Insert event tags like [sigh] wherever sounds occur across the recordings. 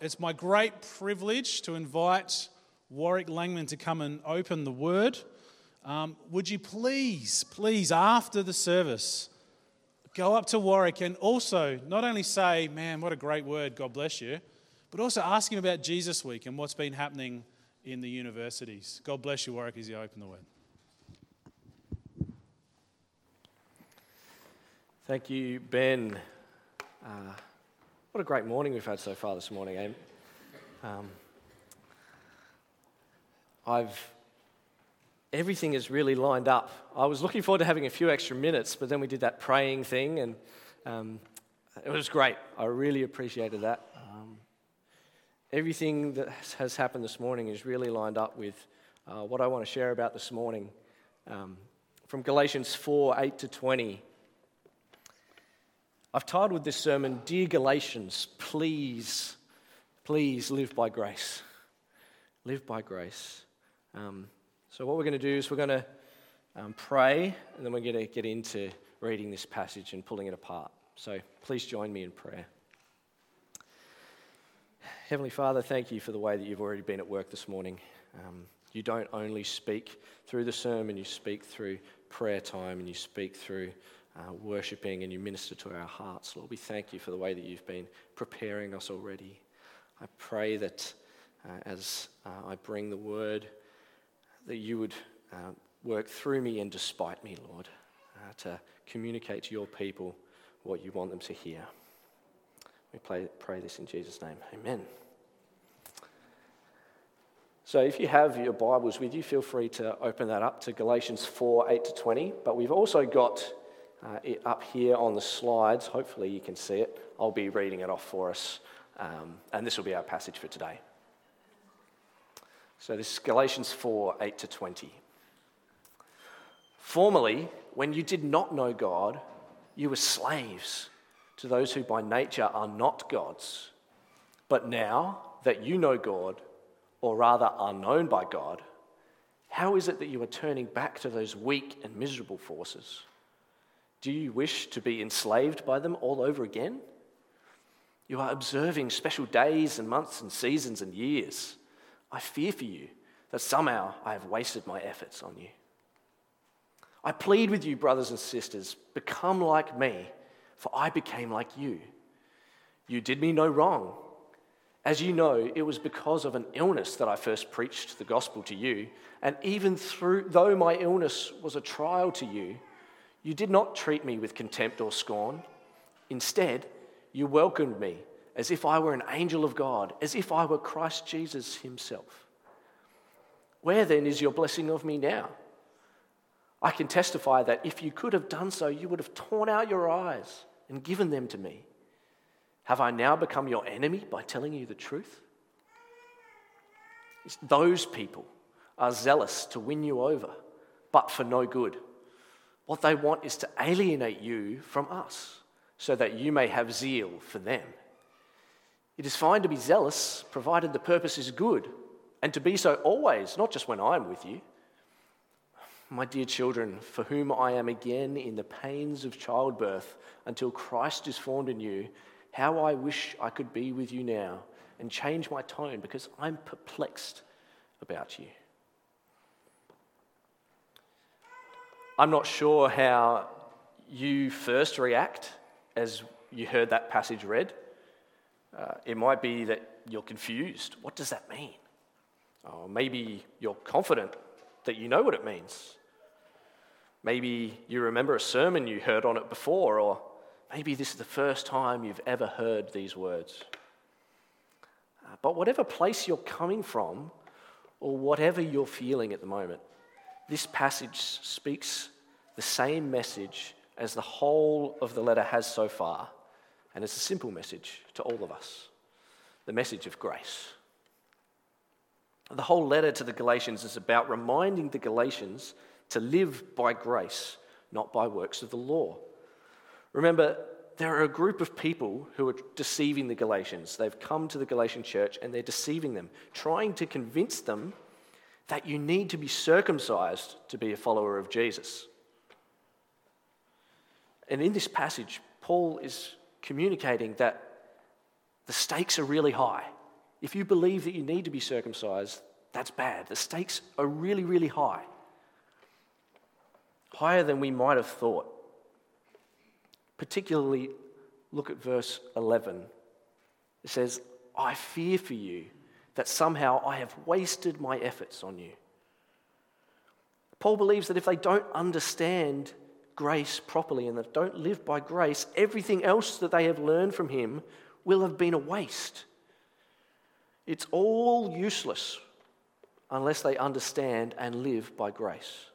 it's my great privilege to invite Warwick Langman to come and open the word. Um, would you please, please, after the service, go up to Warwick and also not only say, Man, what a great word, God bless you, but also ask him about Jesus Week and what's been happening in the universities. God bless you, Warwick, as you open the word. Thank you, Ben. Uh, what a great morning we've had so far this morning, eh? Um, I've everything is really lined up. I was looking forward to having a few extra minutes, but then we did that praying thing, and um, it was great. I really appreciated that. Um, everything that has happened this morning is really lined up with uh, what I want to share about this morning. Um, from Galatians 4 8 to 20. I've titled this sermon, Dear Galatians, please, please live by grace. Live by grace. Um, so, what we're going to do is we're going to um, pray, and then we're going to get into reading this passage and pulling it apart. So, please join me in prayer. Heavenly Father, thank you for the way that you've already been at work this morning. Um, you don't only speak through the sermon, you speak through prayer time, and you speak through uh, worshipping and you minister to our hearts. Lord, we thank you for the way that you've been preparing us already. I pray that uh, as uh, I bring the word, that you would uh, work through me and despite me, Lord, uh, to communicate to your people what you want them to hear. We pray, pray this in Jesus' name. Amen. So, if you have your Bibles with you, feel free to open that up to Galatians 4 8 to 20. But we've also got uh, up here on the slides. Hopefully, you can see it. I'll be reading it off for us, um, and this will be our passage for today. So, this is Galatians 4 8 to 20. Formerly, when you did not know God, you were slaves to those who by nature are not gods. But now that you know God, or rather are known by God, how is it that you are turning back to those weak and miserable forces? Do you wish to be enslaved by them all over again? You are observing special days and months and seasons and years. I fear for you that somehow I have wasted my efforts on you. I plead with you, brothers and sisters, become like me, for I became like you. You did me no wrong. As you know, it was because of an illness that I first preached the gospel to you, and even through, though my illness was a trial to you, you did not treat me with contempt or scorn. Instead, you welcomed me as if I were an angel of God, as if I were Christ Jesus himself. Where then is your blessing of me now? I can testify that if you could have done so, you would have torn out your eyes and given them to me. Have I now become your enemy by telling you the truth? Those people are zealous to win you over, but for no good. What they want is to alienate you from us so that you may have zeal for them. It is fine to be zealous, provided the purpose is good, and to be so always, not just when I'm with you. My dear children, for whom I am again in the pains of childbirth until Christ is formed in you, how I wish I could be with you now and change my tone because I'm perplexed about you. I'm not sure how you first react as you heard that passage read. Uh, it might be that you're confused. What does that mean? Or maybe you're confident that you know what it means. Maybe you remember a sermon you heard on it before, or maybe this is the first time you've ever heard these words. Uh, but whatever place you're coming from, or whatever you're feeling at the moment, this passage speaks the same message as the whole of the letter has so far. And it's a simple message to all of us the message of grace. The whole letter to the Galatians is about reminding the Galatians to live by grace, not by works of the law. Remember, there are a group of people who are deceiving the Galatians. They've come to the Galatian church and they're deceiving them, trying to convince them that you need to be circumcised to be a follower of Jesus. And in this passage, Paul is communicating that the stakes are really high. if you believe that you need to be circumcised, that's bad. The stakes are really, really high. Higher than we might have thought. Particularly, look at verse 11. It says, I fear for you that somehow I have wasted my efforts on you. Paul believes that if they don't understand grace properly and that don't live by grace, everything else that they have learned from him will have been a waste. It's all useless unless they understand and live by grace.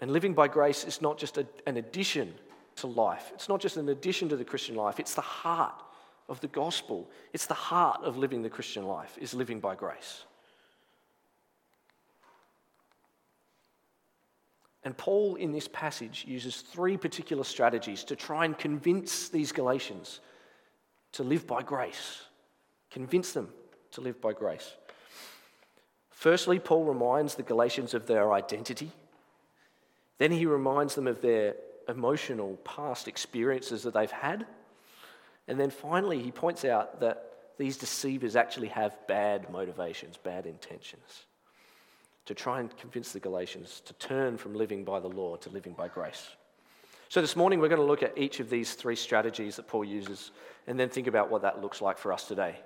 And living by grace is not just a, an addition to life, it's not just an addition to the Christian life, it's the heart of the gospel. It's the heart of living the Christian life, is living by grace. And Paul, in this passage, uses three particular strategies to try and convince these Galatians to live by grace. Convince them to live by grace. Firstly, Paul reminds the Galatians of their identity. Then he reminds them of their emotional past experiences that they've had. And then finally, he points out that these deceivers actually have bad motivations, bad intentions, to try and convince the Galatians to turn from living by the law to living by grace. So, this morning we're going to look at each of these three strategies that Paul uses and then think about what that looks like for us today.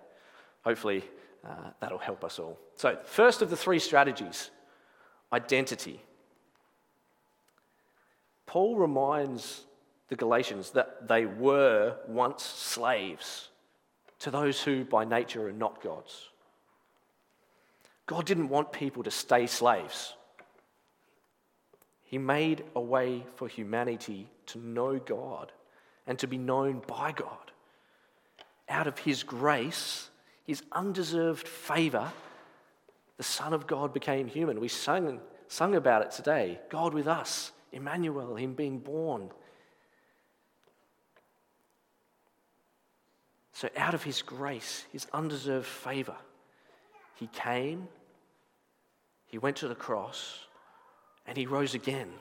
Hopefully, uh, that'll help us all. So, first of the three strategies identity. Paul reminds the Galatians that they were once slaves to those who by nature are not God's. God didn't want people to stay slaves. He made a way for humanity to know God and to be known by God. Out of His grace, His undeserved favor, the Son of God became human. We sung, sung about it today God with us, Emmanuel, Him being born. So, out of his grace, his undeserved favor, he came, he went to the cross, and he rose again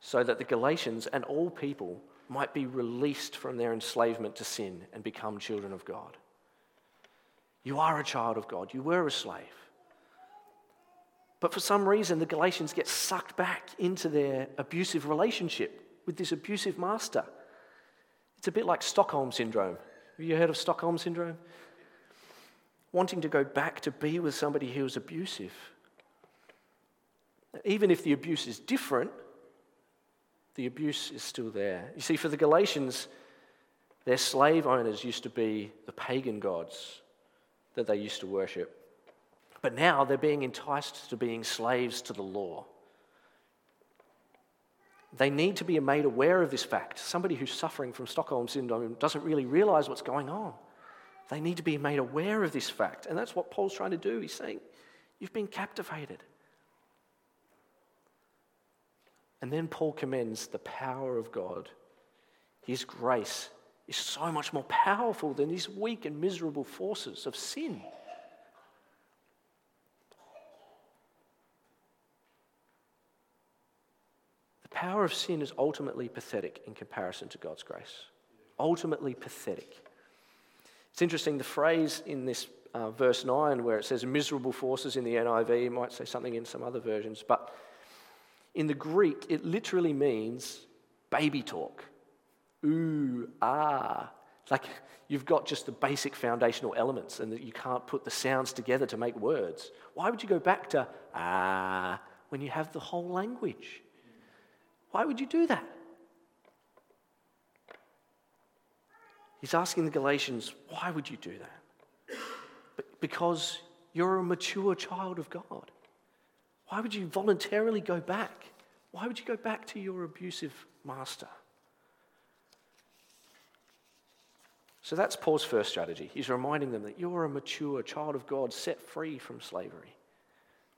so that the Galatians and all people might be released from their enslavement to sin and become children of God. You are a child of God, you were a slave. But for some reason, the Galatians get sucked back into their abusive relationship with this abusive master. It's a bit like Stockholm syndrome. Have you heard of Stockholm Syndrome? Wanting to go back to be with somebody who was abusive. Even if the abuse is different, the abuse is still there. You see, for the Galatians, their slave owners used to be the pagan gods that they used to worship. But now they're being enticed to being slaves to the law. They need to be made aware of this fact. Somebody who's suffering from Stockholm syndrome doesn't really realize what's going on. They need to be made aware of this fact. And that's what Paul's trying to do. He's saying, You've been captivated. And then Paul commends the power of God. His grace is so much more powerful than these weak and miserable forces of sin. Power of sin is ultimately pathetic in comparison to God's grace. Ultimately pathetic. It's interesting, the phrase in this uh, verse 9 where it says miserable forces in the NIV, might say something in some other versions, but in the Greek, it literally means baby talk. Ooh, ah. Like you've got just the basic foundational elements and that you can't put the sounds together to make words. Why would you go back to ah when you have the whole language? Why would you do that? He's asking the Galatians, why would you do that? Because you're a mature child of God. Why would you voluntarily go back? Why would you go back to your abusive master? So that's Paul's first strategy. He's reminding them that you're a mature child of God set free from slavery.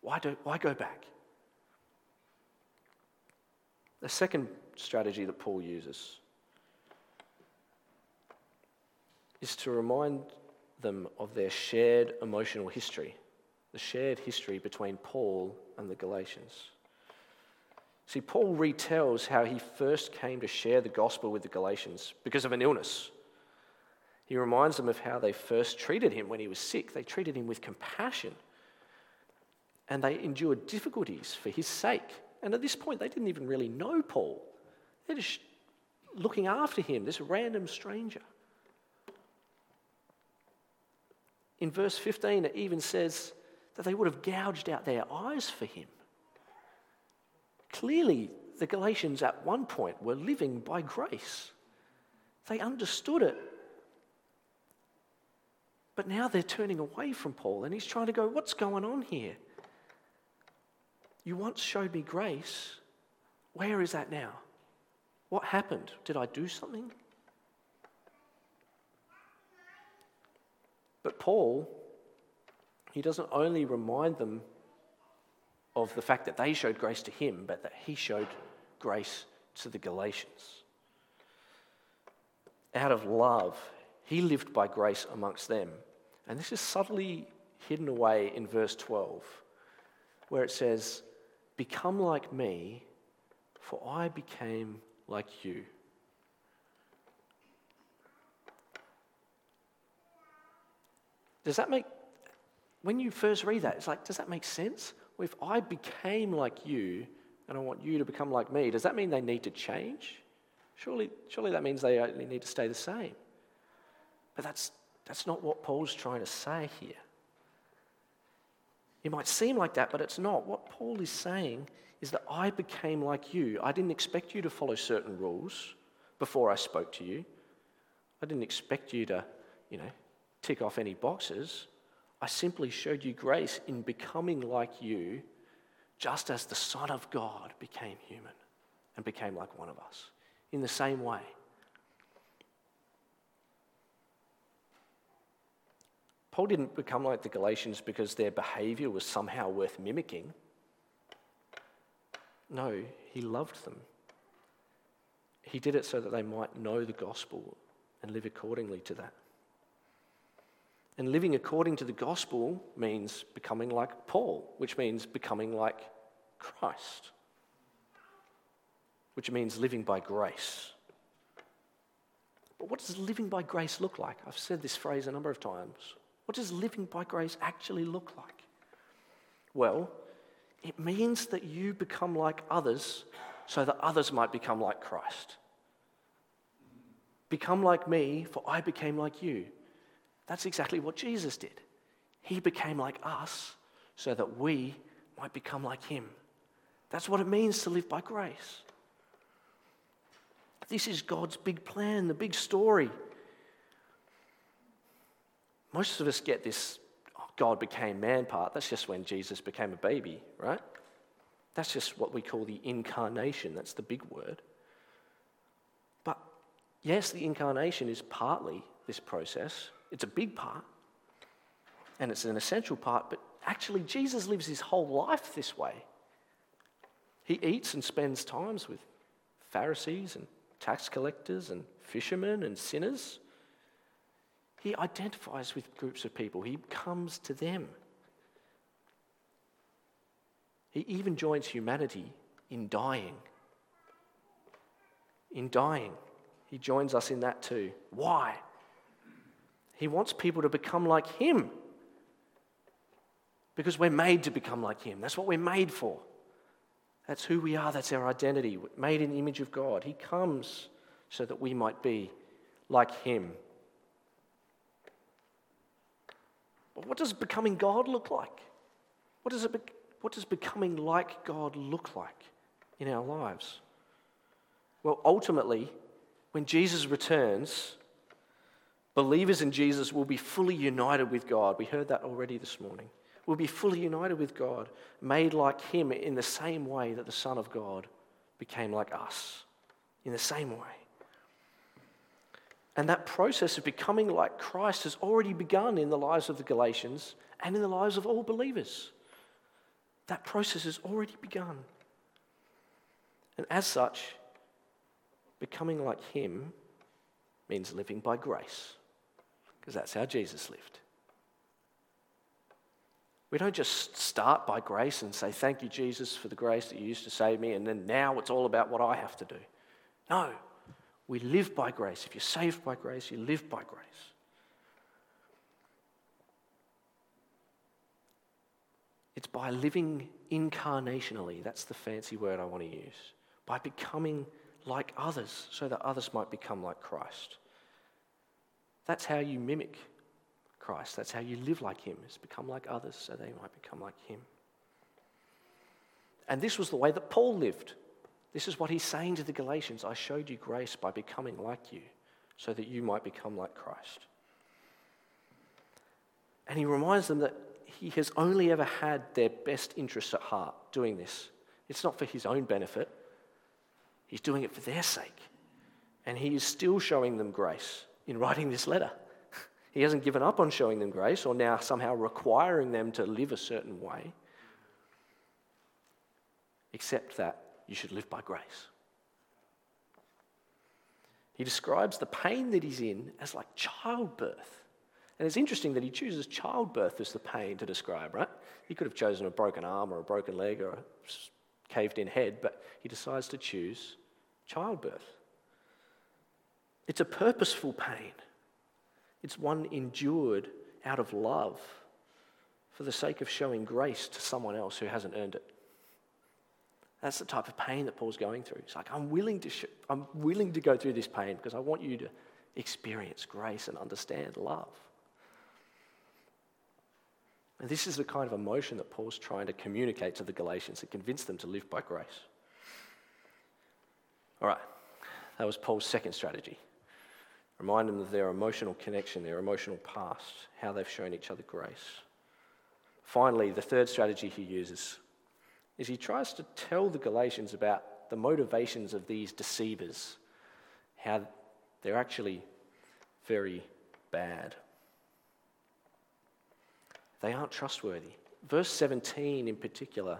Why, do, why go back? The second strategy that Paul uses is to remind them of their shared emotional history, the shared history between Paul and the Galatians. See, Paul retells how he first came to share the gospel with the Galatians because of an illness. He reminds them of how they first treated him when he was sick. They treated him with compassion and they endured difficulties for his sake. And at this point, they didn't even really know Paul. They're just looking after him, this random stranger. In verse 15, it even says that they would have gouged out their eyes for him. Clearly, the Galatians at one point were living by grace. They understood it. But now they're turning away from Paul and he's trying to go, What's going on here? You once showed me grace. Where is that now? What happened? Did I do something? But Paul, he doesn't only remind them of the fact that they showed grace to him, but that he showed grace to the Galatians. Out of love, he lived by grace amongst them. And this is subtly hidden away in verse 12, where it says, Become like me, for I became like you. Does that make, when you first read that, it's like, does that make sense? Well, if I became like you and I want you to become like me, does that mean they need to change? Surely, surely that means they only need to stay the same. But that's, that's not what Paul's trying to say here. It might seem like that, but it's not. What Paul is saying is that I became like you. I didn't expect you to follow certain rules before I spoke to you. I didn't expect you to, you know, tick off any boxes. I simply showed you grace in becoming like you, just as the Son of God became human and became like one of us, in the same way. Paul didn't become like the Galatians because their behavior was somehow worth mimicking. No, he loved them. He did it so that they might know the gospel and live accordingly to that. And living according to the gospel means becoming like Paul, which means becoming like Christ, which means living by grace. But what does living by grace look like? I've said this phrase a number of times. What does living by grace actually look like? Well, it means that you become like others so that others might become like Christ. Become like me, for I became like you. That's exactly what Jesus did. He became like us so that we might become like him. That's what it means to live by grace. This is God's big plan, the big story. Most of us get this oh, God became man part. That's just when Jesus became a baby, right? That's just what we call the incarnation. That's the big word. But yes, the incarnation is partly this process, it's a big part, and it's an essential part, but actually, Jesus lives his whole life this way. He eats and spends times with Pharisees and tax collectors and fishermen and sinners. He identifies with groups of people, he comes to them. He even joins humanity in dying. In dying, he joins us in that too. Why? He wants people to become like him. Because we're made to become like him. That's what we're made for. That's who we are. That's our identity. We're made in the image of God. He comes so that we might be like him. But what does becoming God look like? What does, it be- what does becoming like God look like in our lives? Well, ultimately, when Jesus returns, believers in Jesus will be fully united with God. We heard that already this morning. We'll be fully united with God, made like Him in the same way that the Son of God became like us, in the same way. And that process of becoming like Christ has already begun in the lives of the Galatians and in the lives of all believers. That process has already begun. And as such, becoming like Him means living by grace, because that's how Jesus lived. We don't just start by grace and say, Thank you, Jesus, for the grace that you used to save me, and then now it's all about what I have to do. No, we live by grace. If you're saved by grace, you live by grace. It's by living incarnationally. That's the fancy word I want to use. By becoming like others so that others might become like Christ. That's how you mimic Christ. That's how you live like Him, is become like others so they might become like Him. And this was the way that Paul lived. This is what he's saying to the Galatians I showed you grace by becoming like you so that you might become like Christ. And he reminds them that he has only ever had their best interests at heart doing this. It's not for his own benefit, he's doing it for their sake. And he is still showing them grace in writing this letter. [laughs] He hasn't given up on showing them grace or now somehow requiring them to live a certain way, except that you should live by grace. He describes the pain that he's in as like childbirth. And it's interesting that he chooses childbirth as the pain to describe, right? He could have chosen a broken arm or a broken leg or a caved in head, but he decides to choose childbirth. It's a purposeful pain, it's one endured out of love for the sake of showing grace to someone else who hasn't earned it. That's the type of pain that Paul's going through. He's like, I'm willing to, sh- I'm willing to go through this pain because I want you to experience grace and understand love. And this is the kind of emotion that Paul's trying to communicate to the Galatians and convince them to live by grace. All right, that was Paul's second strategy. Remind them of their emotional connection, their emotional past, how they've shown each other grace. Finally, the third strategy he uses is he tries to tell the Galatians about the motivations of these deceivers, how they're actually very bad. They aren't trustworthy. Verse 17 in particular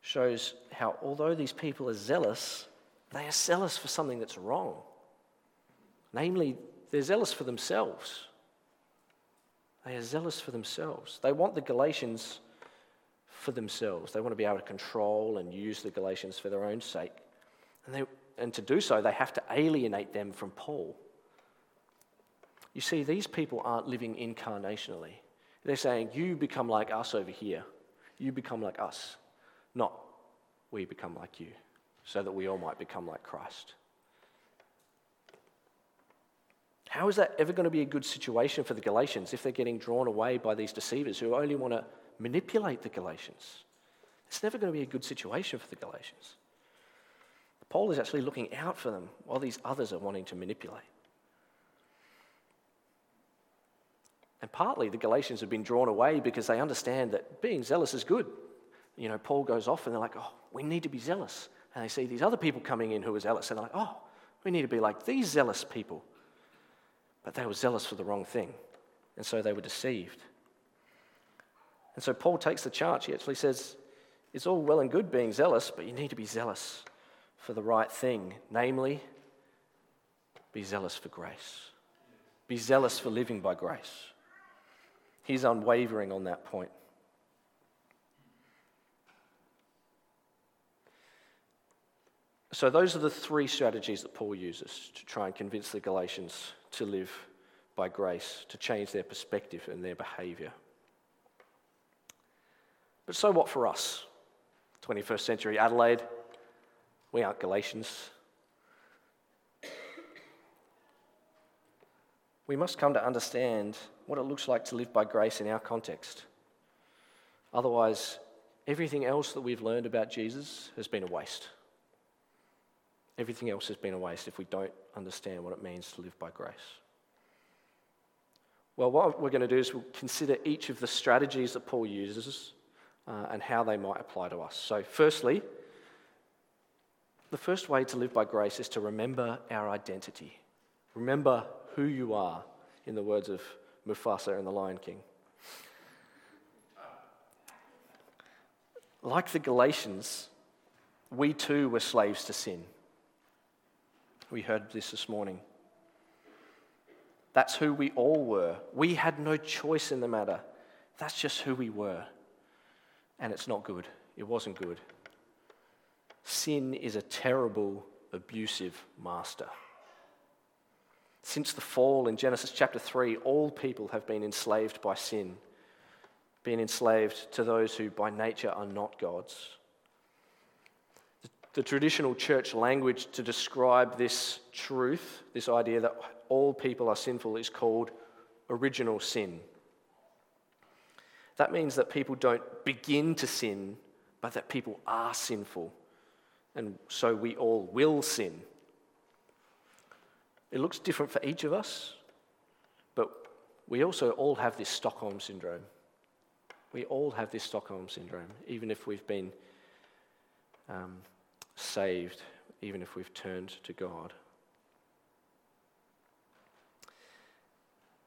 shows how, although these people are zealous, they are zealous for something that's wrong. Namely, they're zealous for themselves. They are zealous for themselves. They want the Galatians for themselves. They want to be able to control and use the Galatians for their own sake. And, they, and to do so, they have to alienate them from Paul. You see, these people aren't living incarnationally. They're saying, You become like us over here. You become like us. Not we become like you, so that we all might become like Christ. How is that ever going to be a good situation for the Galatians if they're getting drawn away by these deceivers who only want to manipulate the Galatians? It's never going to be a good situation for the Galatians. Paul is actually looking out for them while these others are wanting to manipulate. And partly the Galatians have been drawn away because they understand that being zealous is good. You know, Paul goes off and they're like, oh, we need to be zealous. And they see these other people coming in who are zealous and they're like, oh, we need to be like these zealous people. But they were zealous for the wrong thing. And so they were deceived. And so Paul takes the charge. He actually says, it's all well and good being zealous, but you need to be zealous for the right thing. Namely, be zealous for grace. Be zealous for living by grace. He's unwavering on that point. So, those are the three strategies that Paul uses to try and convince the Galatians to live by grace, to change their perspective and their behavior. But so what for us? 21st century Adelaide, we aren't Galatians. we must come to understand what it looks like to live by grace in our context. Otherwise, everything else that we've learned about Jesus has been a waste. Everything else has been a waste if we don't understand what it means to live by grace. Well, what we're going to do is we'll consider each of the strategies that Paul uses uh, and how they might apply to us. So, firstly, the first way to live by grace is to remember our identity. Remember who you are, in the words of Mufasa in The Lion King. Like the Galatians, we too were slaves to sin. We heard this this morning. That's who we all were. We had no choice in the matter. That's just who we were. And it's not good. It wasn't good. Sin is a terrible, abusive master. Since the fall in Genesis chapter 3, all people have been enslaved by sin, being enslaved to those who by nature are not gods. The, the traditional church language to describe this truth, this idea that all people are sinful, is called original sin. That means that people don't begin to sin, but that people are sinful. And so we all will sin. It looks different for each of us, but we also all have this Stockholm syndrome. We all have this Stockholm syndrome, even if we've been um, saved, even if we've turned to God.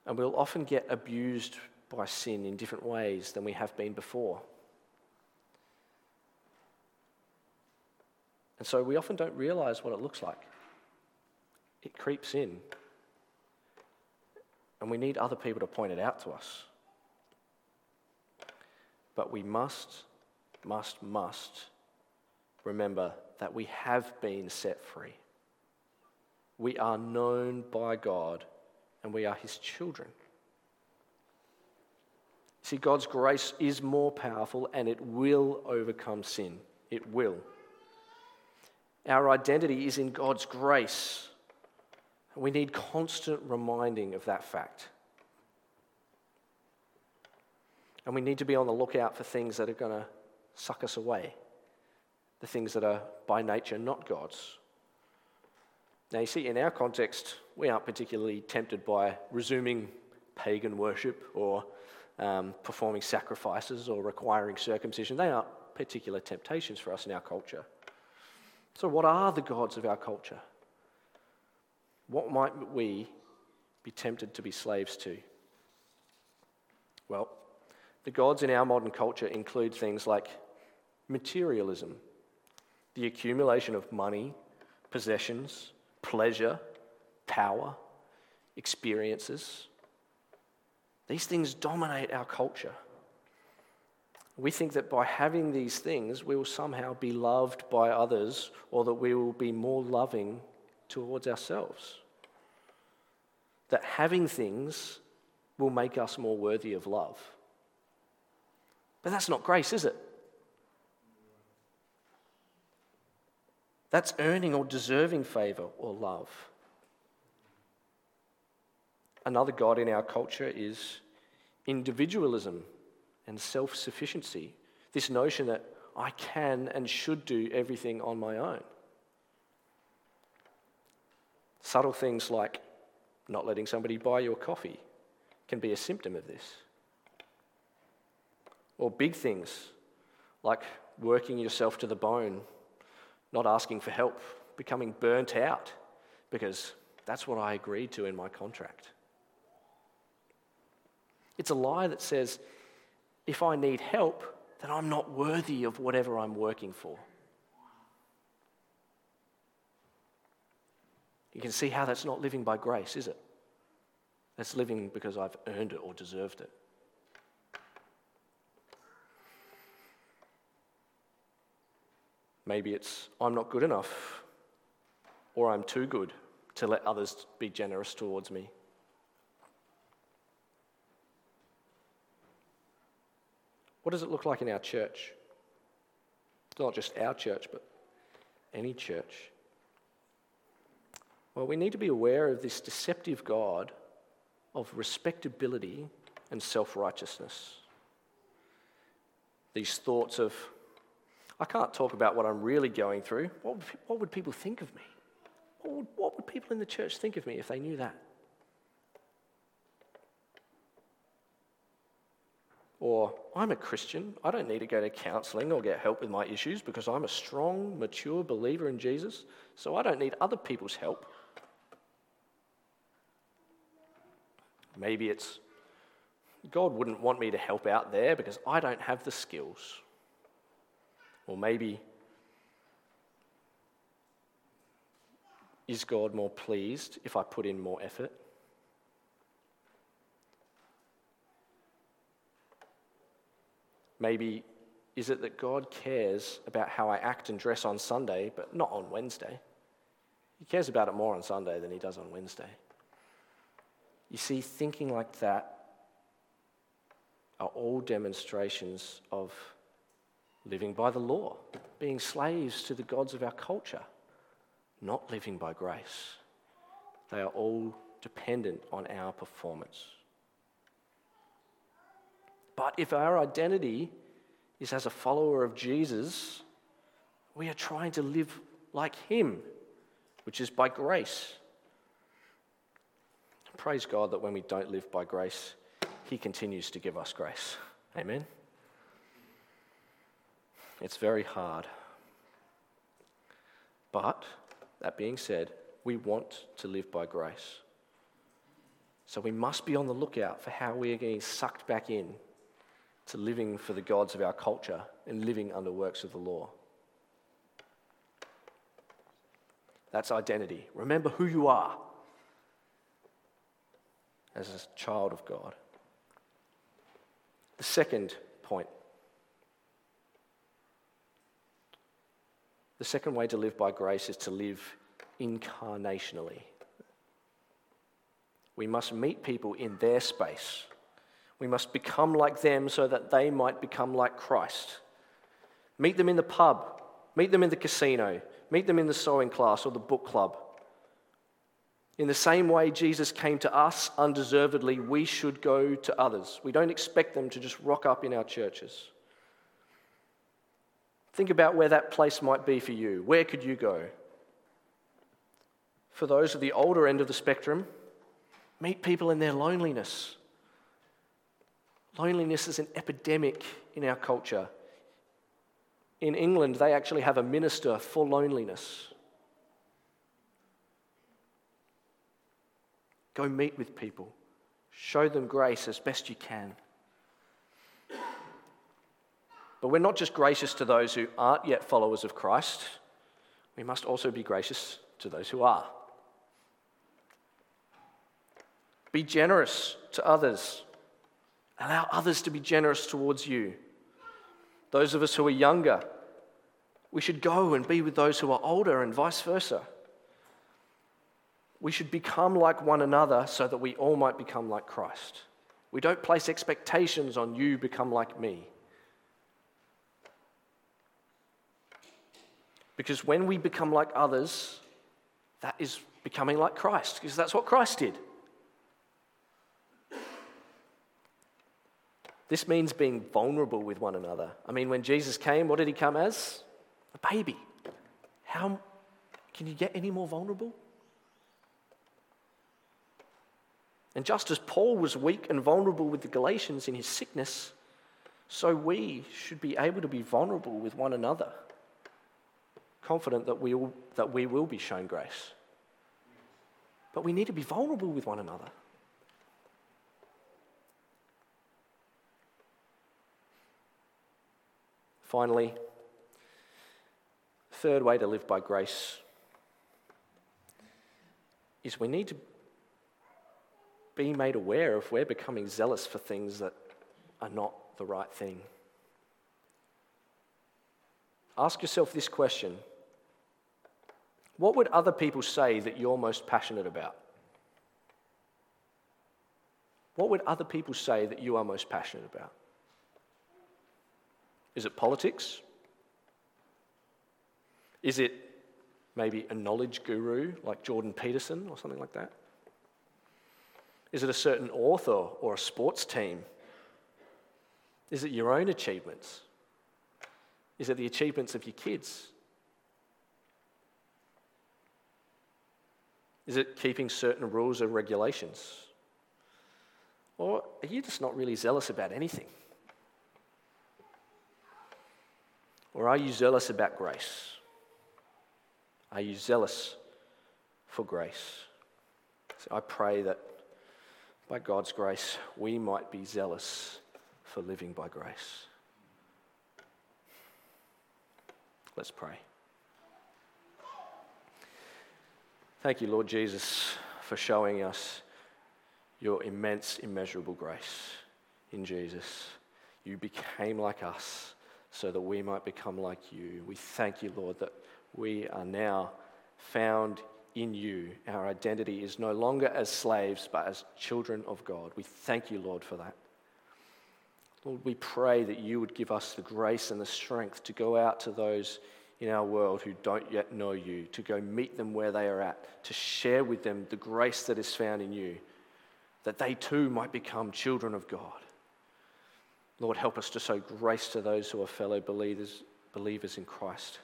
And we'll often get abused by sin in different ways than we have been before. And so we often don't realize what it looks like. It creeps in. And we need other people to point it out to us. But we must, must, must remember that we have been set free. We are known by God and we are His children. See, God's grace is more powerful and it will overcome sin. It will. Our identity is in God's grace. We need constant reminding of that fact. And we need to be on the lookout for things that are going to suck us away, the things that are by nature not God's. Now, you see, in our context, we aren't particularly tempted by resuming pagan worship or um, performing sacrifices or requiring circumcision. They aren't particular temptations for us in our culture. So, what are the gods of our culture? What might we be tempted to be slaves to? Well, the gods in our modern culture include things like materialism, the accumulation of money, possessions, pleasure, power, experiences. These things dominate our culture. We think that by having these things, we will somehow be loved by others or that we will be more loving towards ourselves. That having things will make us more worthy of love. But that's not grace, is it? That's earning or deserving favor or love. Another God in our culture is individualism and self sufficiency. This notion that I can and should do everything on my own. Subtle things like not letting somebody buy your coffee can be a symptom of this. Or big things like working yourself to the bone, not asking for help, becoming burnt out because that's what I agreed to in my contract. It's a lie that says if I need help, then I'm not worthy of whatever I'm working for. You can see how that's not living by grace, is it? That's living because I've earned it or deserved it. Maybe it's I'm not good enough, or I'm too good to let others be generous towards me. What does it look like in our church? Not just our church, but any church. Well, we need to be aware of this deceptive God of respectability and self righteousness. These thoughts of, I can't talk about what I'm really going through. What would, what would people think of me? What would, what would people in the church think of me if they knew that? Or, I'm a Christian. I don't need to go to counseling or get help with my issues because I'm a strong, mature believer in Jesus, so I don't need other people's help. Maybe it's God wouldn't want me to help out there because I don't have the skills. Or maybe is God more pleased if I put in more effort? Maybe is it that God cares about how I act and dress on Sunday, but not on Wednesday? He cares about it more on Sunday than he does on Wednesday. You see, thinking like that are all demonstrations of living by the law, being slaves to the gods of our culture, not living by grace. They are all dependent on our performance. But if our identity is as a follower of Jesus, we are trying to live like Him, which is by grace. Praise God that when we don't live by grace, He continues to give us grace. Amen. It's very hard. But, that being said, we want to live by grace. So we must be on the lookout for how we are getting sucked back in to living for the gods of our culture and living under works of the law. That's identity. Remember who you are as a child of God. The second point the second way to live by grace is to live incarnationally. We must meet people in their space. We must become like them so that they might become like Christ. Meet them in the pub, meet them in the casino, meet them in the sewing class or the book club. In the same way Jesus came to us undeservedly, we should go to others. We don't expect them to just rock up in our churches. Think about where that place might be for you. Where could you go? For those at the older end of the spectrum, meet people in their loneliness. Loneliness is an epidemic in our culture. In England, they actually have a minister for loneliness. Go meet with people, show them grace as best you can. But we're not just gracious to those who aren't yet followers of Christ, we must also be gracious to those who are. Be generous to others. Allow others to be generous towards you. Those of us who are younger, we should go and be with those who are older and vice versa. We should become like one another so that we all might become like Christ. We don't place expectations on you become like me. Because when we become like others, that is becoming like Christ, because that's what Christ did. This means being vulnerable with one another. I mean, when Jesus came, what did he come as? A baby. How can you get any more vulnerable? And just as Paul was weak and vulnerable with the Galatians in his sickness, so we should be able to be vulnerable with one another confident that we, will, that we will be shown grace. But we need to be vulnerable with one another. Finally, third way to live by grace is we need to be made aware if we're becoming zealous for things that are not the right thing. Ask yourself this question what would other people say that you're most passionate about? What would other people say that you are most passionate about? Is it politics? Is it maybe a knowledge guru like Jordan Peterson or something like that? Is it a certain author or a sports team? Is it your own achievements? Is it the achievements of your kids? Is it keeping certain rules or regulations? Or are you just not really zealous about anything? Or are you zealous about grace? Are you zealous for grace? So I pray that by God's grace, we might be zealous for living by grace. Let's pray. Thank you, Lord Jesus, for showing us your immense, immeasurable grace in Jesus. You became like us so that we might become like you. We thank you, Lord, that we are now found in you. Our identity is no longer as slaves, but as children of God. We thank you, Lord, for that. Lord, we pray that you would give us the grace and the strength to go out to those in our world who don't yet know you, to go meet them where they are at, to share with them the grace that is found in you, that they too might become children of God. Lord, help us to show grace to those who are fellow believers, believers in Christ.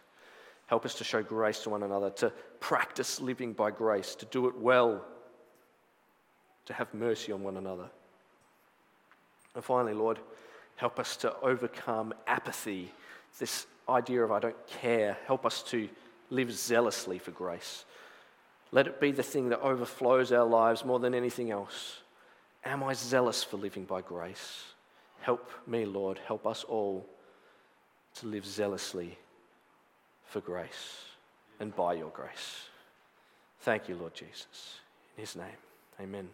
Help us to show grace to one another, to practice living by grace, to do it well, to have mercy on one another. And finally, Lord, help us to overcome apathy, this idea of I don't care. Help us to live zealously for grace. Let it be the thing that overflows our lives more than anything else. Am I zealous for living by grace? Help me, Lord. Help us all to live zealously for grace and by your grace. Thank you, Lord Jesus. In his name, amen.